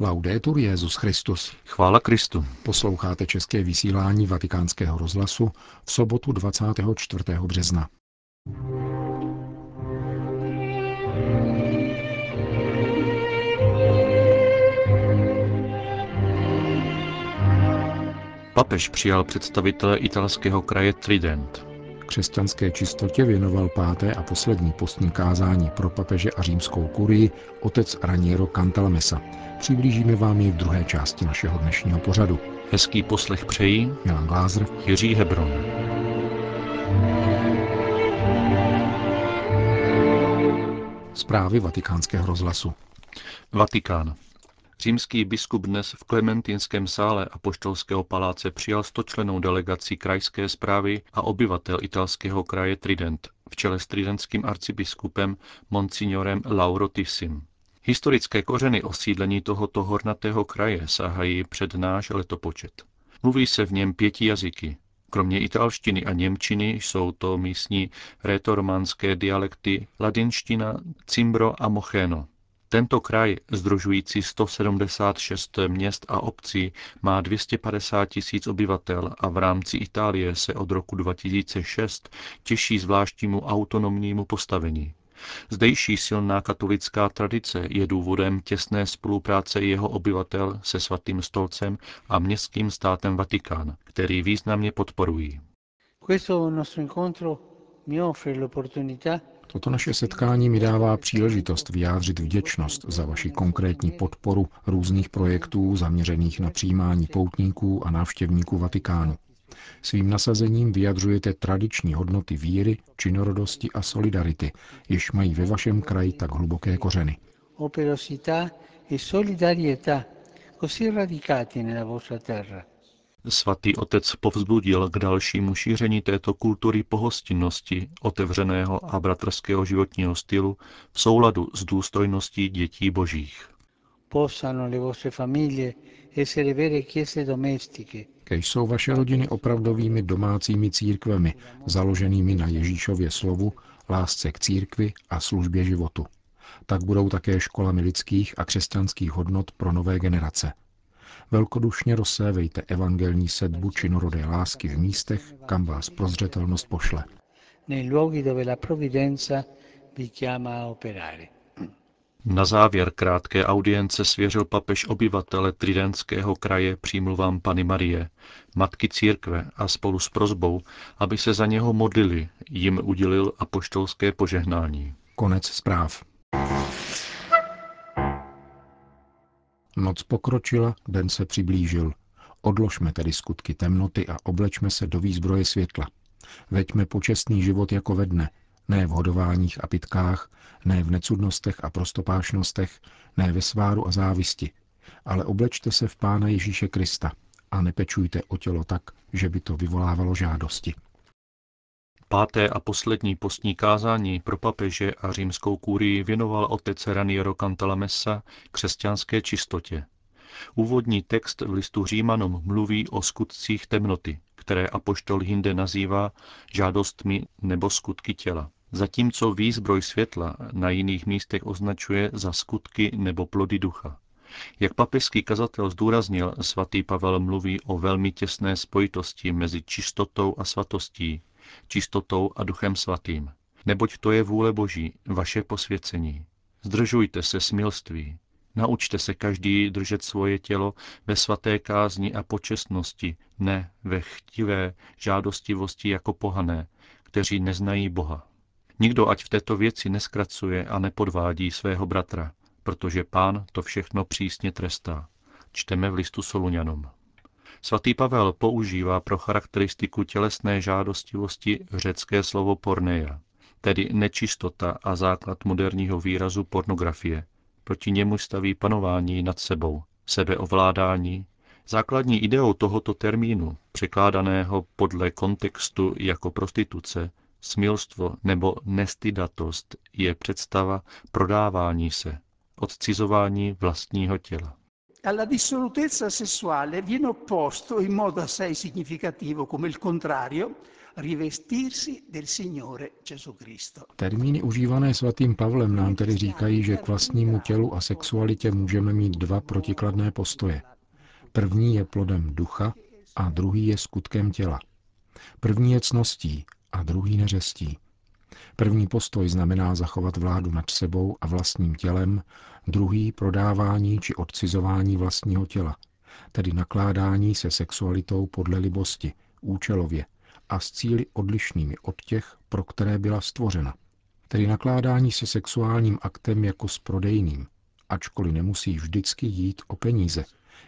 Laudetur Jezus Christus. Chvála Kristu. Posloucháte české vysílání Vatikánského rozhlasu v sobotu 24. března. Papež přijal představitele italského kraje Trident. Křesťanské čistotě věnoval páté a poslední postní kázání pro papeže a římskou kurii otec Raniero Cantalamessa. Přiblížíme vám ji v druhé části našeho dnešního pořadu. Hezký poslech přejí Milan Glázer, Jiří Hebron. Zprávy vatikánského rozhlasu. Vatikán. Římský biskup dnes v Klementinském sále a poštolského paláce přijal stočlenou delegaci krajské zprávy a obyvatel italského kraje Trident v čele s tridentským arcibiskupem Monsignorem Lauro Tissim. Historické kořeny osídlení tohoto hornatého kraje sahají před náš letopočet. Mluví se v něm pěti jazyky. Kromě italštiny a němčiny jsou to místní rétormanské dialekty ladinština, cimbro a mocheno. Tento kraj, združující 176 měst a obcí, má 250 tisíc obyvatel a v rámci Itálie se od roku 2006 těší zvláštnímu autonomnímu postavení. Zdejší silná katolická tradice je důvodem těsné spolupráce jeho obyvatel se svatým stolcem a městským státem Vatikán, který významně podporují. Questo nostro incontro mi offre l'opportunità Toto naše setkání mi dává příležitost vyjádřit vděčnost za vaši konkrétní podporu různých projektů zaměřených na přijímání poutníků a návštěvníků Vatikánu. Svým nasazením vyjadřujete tradiční hodnoty víry, činorodosti a solidarity, jež mají ve vašem kraji tak hluboké kořeny. operosità e solidarietà così radicati nella vostra terra. Svatý otec povzbudil k dalšímu šíření této kultury pohostinnosti, otevřeného a bratrského životního stylu v souladu s důstojností dětí božích. Domestiche, Kež jsou vaše rodiny opravdovými domácími církvemi, založenými na Ježíšově slovu, lásce k církvi a službě životu. Tak budou také školami lidských a křesťanských hodnot pro nové generace. Velkodušně rozsévejte evangelní sedbu činorodé lásky v místech, kam vás prozřetelnost pošle. Na závěr krátké audience svěřil papež obyvatele Tridentského kraje přímluvám Pany Marie, matky církve a spolu s prozbou, aby se za něho modlili, jim udělil apoštolské požehnání. Konec zpráv. Noc pokročila, den se přiblížil. Odložme tedy skutky temnoty a oblečme se do výzbroje světla. Veďme počestný život jako ve dne, ne v hodováních a pitkách, ne v necudnostech a prostopášnostech, ne ve sváru a závisti, ale oblečte se v Pána Ježíše Krista a nepečujte o tělo tak, že by to vyvolávalo žádosti. Páté a poslední postní kázání pro papeže a římskou kurii věnoval otec Raniero Cantalamessa křesťanské čistotě. Úvodní text v listu Římanům mluví o skutcích temnoty, které apoštol jinde nazývá žádostmi nebo skutky těla. Zatímco výzbroj světla na jiných místech označuje za skutky nebo plody ducha. Jak papežský kazatel zdůraznil, svatý Pavel mluví o velmi těsné spojitosti mezi čistotou a svatostí, čistotou a duchem svatým. Neboť to je vůle Boží, vaše posvěcení. Zdržujte se smilství. Naučte se každý držet svoje tělo ve svaté kázni a počestnosti, ne ve chtivé žádostivosti jako pohané, kteří neznají Boha. Nikdo ať v této věci neskracuje a nepodvádí svého bratra, protože pán to všechno přísně trestá. Čteme v listu Soluňanům. Svatý Pavel používá pro charakteristiku tělesné žádostivosti řecké slovo porneia, tedy nečistota a základ moderního výrazu pornografie. Proti němu staví panování nad sebou, sebeovládání. Základní ideou tohoto termínu, překládaného podle kontextu jako prostituce, smilstvo nebo nestydatost, je představa prodávání se, odcizování vlastního těla. Alla dissolutezza sessuale viene opposto in modo assai significativo come il contrario rivestirsi del Signore Gesù Cristo. Termíny užívané svatým Pavlem nám tedy říkají, že k vlastnímu tělu a sexualitě můžeme mít dva protikladné postoje. První je plodem ducha a druhý je skutkem těla. První je cností a druhý neřestí. První postoj znamená zachovat vládu nad sebou a vlastním tělem, druhý prodávání či odcizování vlastního těla, tedy nakládání se sexualitou podle libosti, účelově a s cíly odlišnými od těch, pro které byla stvořena. Tedy nakládání se sexuálním aktem jako s prodejným, ačkoliv nemusí vždycky jít o peníze,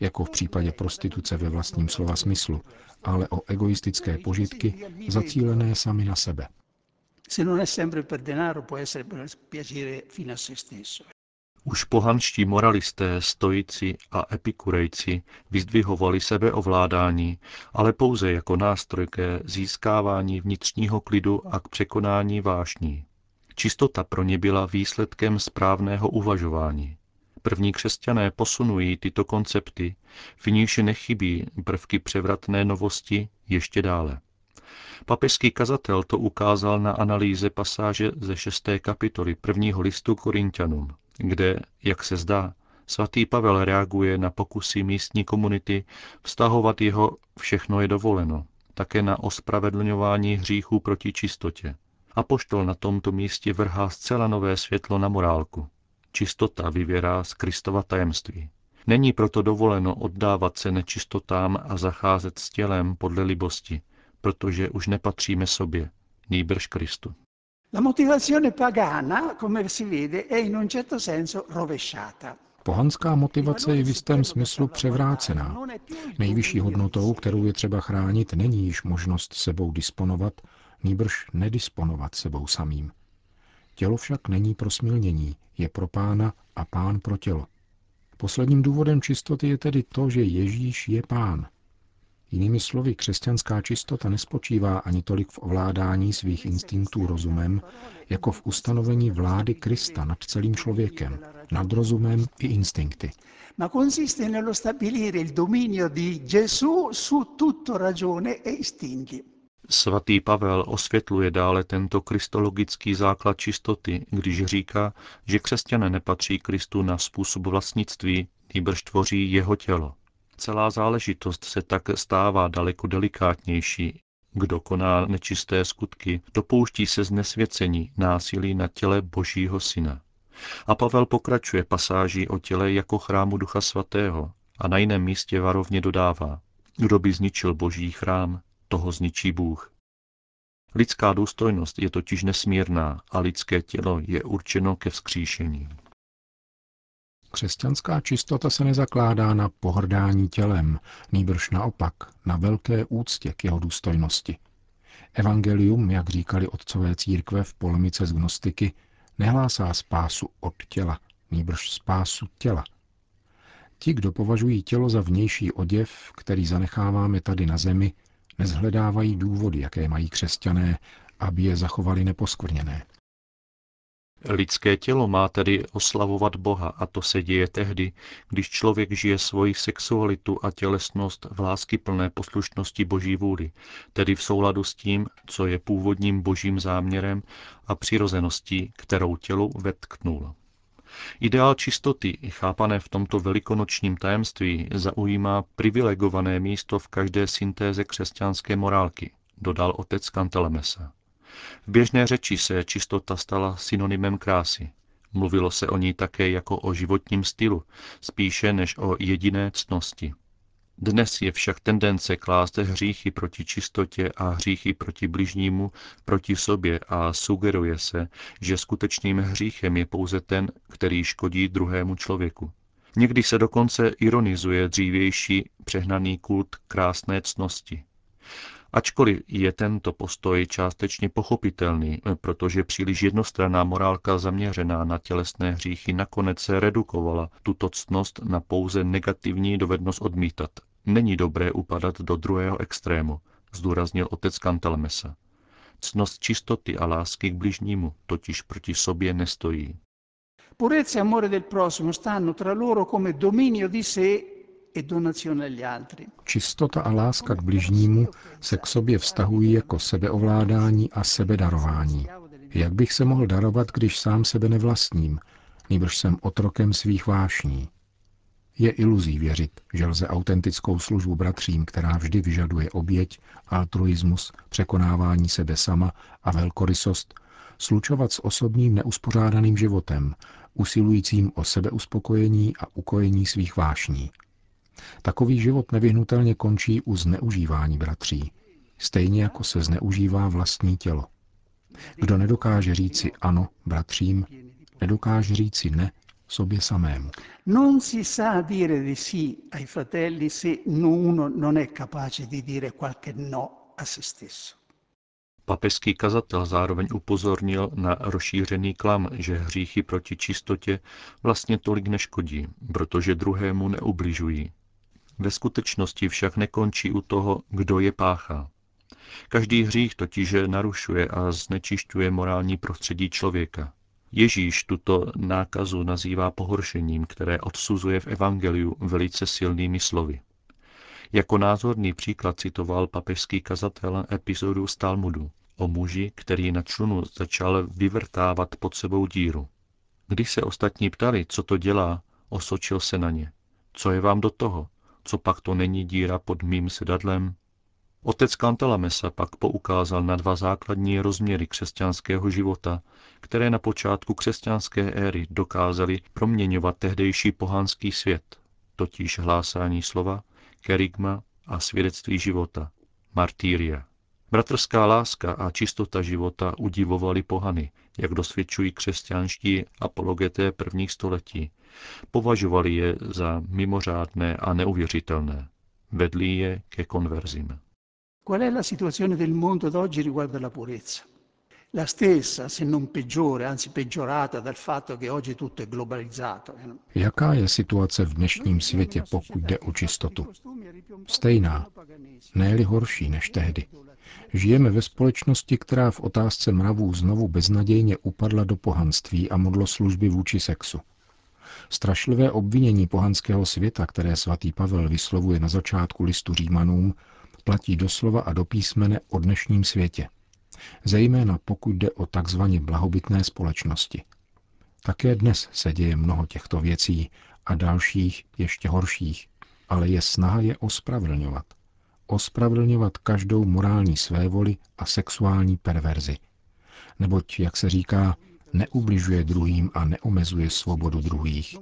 jako v případě prostituce ve vlastním slova smyslu, ale o egoistické požitky zacílené sami na sebe. Se non è sempre per denaro, può essere per piacere fino a se stesso. Už pohanští moralisté, stoici a epikurejci vyzdvihovali sebeovládání, ale pouze jako nástroj ke získávání vnitřního klidu a k překonání vášní. Čistota pro ně byla výsledkem správného uvažování. První křesťané posunují tyto koncepty, v níž nechybí prvky převratné novosti ještě dále. Papežský kazatel to ukázal na analýze pasáže ze šesté kapitoly prvního listu Korintianům, kde, jak se zdá, svatý Pavel reaguje na pokusy místní komunity vztahovat jeho všechno je dovoleno, také na ospravedlňování hříchů proti čistotě. A poštol na tomto místě vrhá zcela nové světlo na morálku. Čistota vyvěrá z Kristova tajemství. Není proto dovoleno oddávat se nečistotám a zacházet s tělem podle libosti, protože už nepatříme sobě, nýbrž Kristu. La motivazione pagana, come si vede, è in un certo senso rovesciata. Pohanská motivace je v jistém smyslu převrácená. Nejvyšší hodnotou, kterou je třeba chránit, není již možnost sebou disponovat, nýbrž nedisponovat sebou samým. Tělo však není pro smilnění, je pro pána a pán pro tělo. Posledním důvodem čistoty je tedy to, že Ježíš je pán. Jinými slovy, křesťanská čistota nespočívá ani tolik v ovládání svých instinktů rozumem, jako v ustanovení vlády Krista nad celým člověkem, nad rozumem i instinkty. Ma consiste nello stabilire il dominio di Gesù su tutto ragione e istinti. Svatý Pavel osvětluje dále tento kristologický základ čistoty, když říká, že křesťané nepatří Kristu na způsob vlastnictví, nýbrž tvoří jeho tělo. Celá záležitost se tak stává daleko delikátnější. Kdo koná nečisté skutky, dopouští se znesvěcení násilí na těle Božího Syna. A Pavel pokračuje pasáží o těle jako chrámu Ducha Svatého a na jiném místě varovně dodává, kdo by zničil Boží chrám, toho zničí Bůh. Lidská důstojnost je totiž nesmírná a lidské tělo je určeno ke vzkříšení. Křesťanská čistota se nezakládá na pohrdání tělem, nýbrž naopak na velké úctě k jeho důstojnosti. Evangelium, jak říkali otcové církve v polemice z gnostiky, nehlásá spásu od těla, nýbrž spásu těla. Ti, kdo považují tělo za vnější oděv, který zanecháváme tady na zemi, nezhledávají důvody, jaké mají křesťané, aby je zachovali neposkvrněné. Lidské tělo má tedy oslavovat Boha a to se děje tehdy, když člověk žije svoji sexualitu a tělesnost v lásky plné poslušnosti Boží vůli, tedy v souladu s tím, co je původním božím záměrem a přirozeností, kterou tělu vetknul. Ideál čistoty, chápané v tomto velikonočním tajemství, zaujímá privilegované místo v každé syntéze křesťanské morálky, dodal otec Kantelemesa. V běžné řeči se čistota stala synonymem krásy. Mluvilo se o ní také jako o životním stylu, spíše než o jediné ctnosti. Dnes je však tendence klást hříchy proti čistotě a hříchy proti bližnímu proti sobě a sugeruje se, že skutečným hříchem je pouze ten, který škodí druhému člověku. Někdy se dokonce ironizuje dřívější přehnaný kult krásné cnosti. Ačkoliv je tento postoj částečně pochopitelný, protože příliš jednostranná morálka zaměřená na tělesné hříchy nakonec se redukovala tuto ctnost na pouze negativní dovednost odmítat. Není dobré upadat do druhého extrému, zdůraznil otec Kantelmesa. Ctnost čistoty a lásky k bližnímu totiž proti sobě nestojí. Purezza e amore del prossimo stanno tra loro come dominio di sé Čistota a láska k bližnímu se k sobě vztahují jako sebeovládání a sebedarování. Jak bych se mohl darovat, když sám sebe nevlastním, nýbrž jsem otrokem svých vášní? Je iluzí věřit, že lze autentickou službu bratřím, která vždy vyžaduje oběť, altruismus, překonávání sebe sama a velkorysost, slučovat s osobním neuspořádaným životem, usilujícím o sebeuspokojení a ukojení svých vášní. Takový život nevyhnutelně končí u zneužívání bratří, stejně jako se zneužívá vlastní tělo. Kdo nedokáže říci ano bratřím, nedokáže říci ne sobě samému. Non si sa dire di sì ai fratelli se uno non è capace di dire qualche no a se stesso. Papežský kazatel zároveň upozornil na rozšířený klam, že hříchy proti čistotě vlastně tolik neškodí, protože druhému neubližují. Ve skutečnosti však nekončí u toho, kdo je páchá. Každý hřích totiž narušuje a znečišťuje morální prostředí člověka. Ježíš tuto nákazu nazývá pohoršením, které odsuzuje v Evangeliu velice silnými slovy. Jako názorný příklad citoval papežský kazatel epizodu z Talmudu o muži, který na člunu začal vyvrtávat pod sebou díru. Když se ostatní ptali, co to dělá, osočil se na ně. Co je vám do toho? Co pak to není díra pod mým sedadlem? Otec Kantalamesa pak poukázal na dva základní rozměry křesťanského života, které na počátku křesťanské éry dokázaly proměňovat tehdejší pohanský svět, totiž hlásání slova, kerygma a svědectví života, martýria. Bratrská láska a čistota života udivovali pohany, jak dosvědčují křesťanští apologeté prvních století. Považovali je za mimořádné a neuvěřitelné. Vedli je ke konverzím. Qual è la situazione del mondo d'oggi riguardo alla purezza? La stessa, se non peggiore, anzi peggiorata dal fatto che oggi tutto è globalizzato. eh, Jaká je situace v dnešním světě, pokud jde o čistotu? Stejná, ne horší než tehdy. Žijeme ve společnosti, která v otázce mravů znovu beznadějně upadla do pohanství a modloslužby vůči sexu. Strašlivé obvinění pohanského světa, které svatý Pavel vyslovuje na začátku listu Římanům, platí doslova a do písmene o dnešním světě. Zejména pokud jde o takzvaně blahobytné společnosti. Také dnes se děje mnoho těchto věcí a dalších ještě horších, ale je snaha je ospravedlňovat. Ospravedlňovat každou morální svévoli a sexuální perverzi. Neboť, jak se říká, neubližuje druhým a neomezuje svobodu druhých.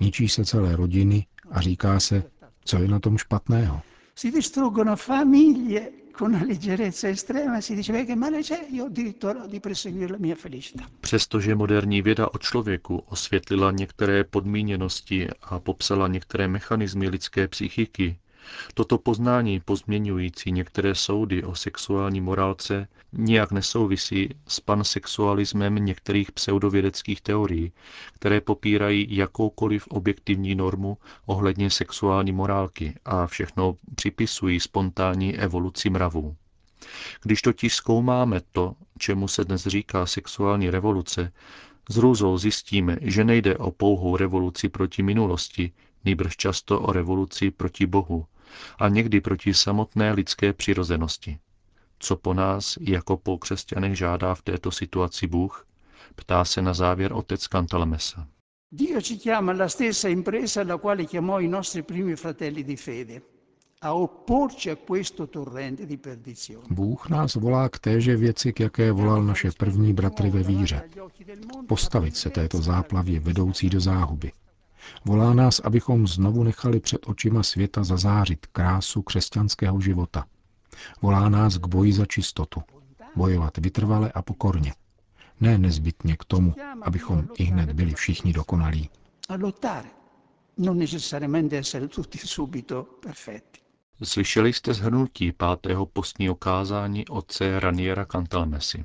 Ničí se celé rodiny a říká se, co je na tom špatného. Si distruggono famiglie con una leggerezza estrema si dice, beh, che male c'è? Io ho diritto di perseguire la mia felicità. Přestože moderní věda o člověku osvětlila některé podmíněnosti a popsala některé mechanismy lidské psychiky, toto poznání pozměňující některé soudy o sexuální morálce nijak nesouvisí s pansexualismem některých pseudovědeckých teorií, které popírají jakoukoliv objektivní normu ohledně sexuální morálky a všechno připisují spontánní evoluci mravů. Když totiž zkoumáme to, čemu se dnes říká sexuální revoluce, s růzou zjistíme, že nejde o pouhou revoluci proti minulosti, nýbrž často o revoluci proti Bohu a někdy proti samotné lidské přirozenosti. Co po nás jako po křesťanech žádá v této situaci Bůh? Ptá se na závěr otec Cantalamessa. Dio ci chiama alla stessa impresa alla quale chiamò i nostri primi fratelli di fede, a opporci a questo torrente di perdizione. Bůh nás volá k téže věci, k jaké volal naše první bratry ve víře. Postavit se této záplavě vedoucí do záhuby. Volá nás, abychom znovu nechali před očima světa zazářit krásu křesťanského života. Volá nás k boji za čistotu. Bojovat vytrvale a pokorně. Ne nezbytně k tomu, abychom i hned byli všichni dokonalí. A lottare, non necessariamente essere tutti subito perfetti. Slyšeli jste zhrnutí pátého postního kázání otce Raniera Cantalmesi.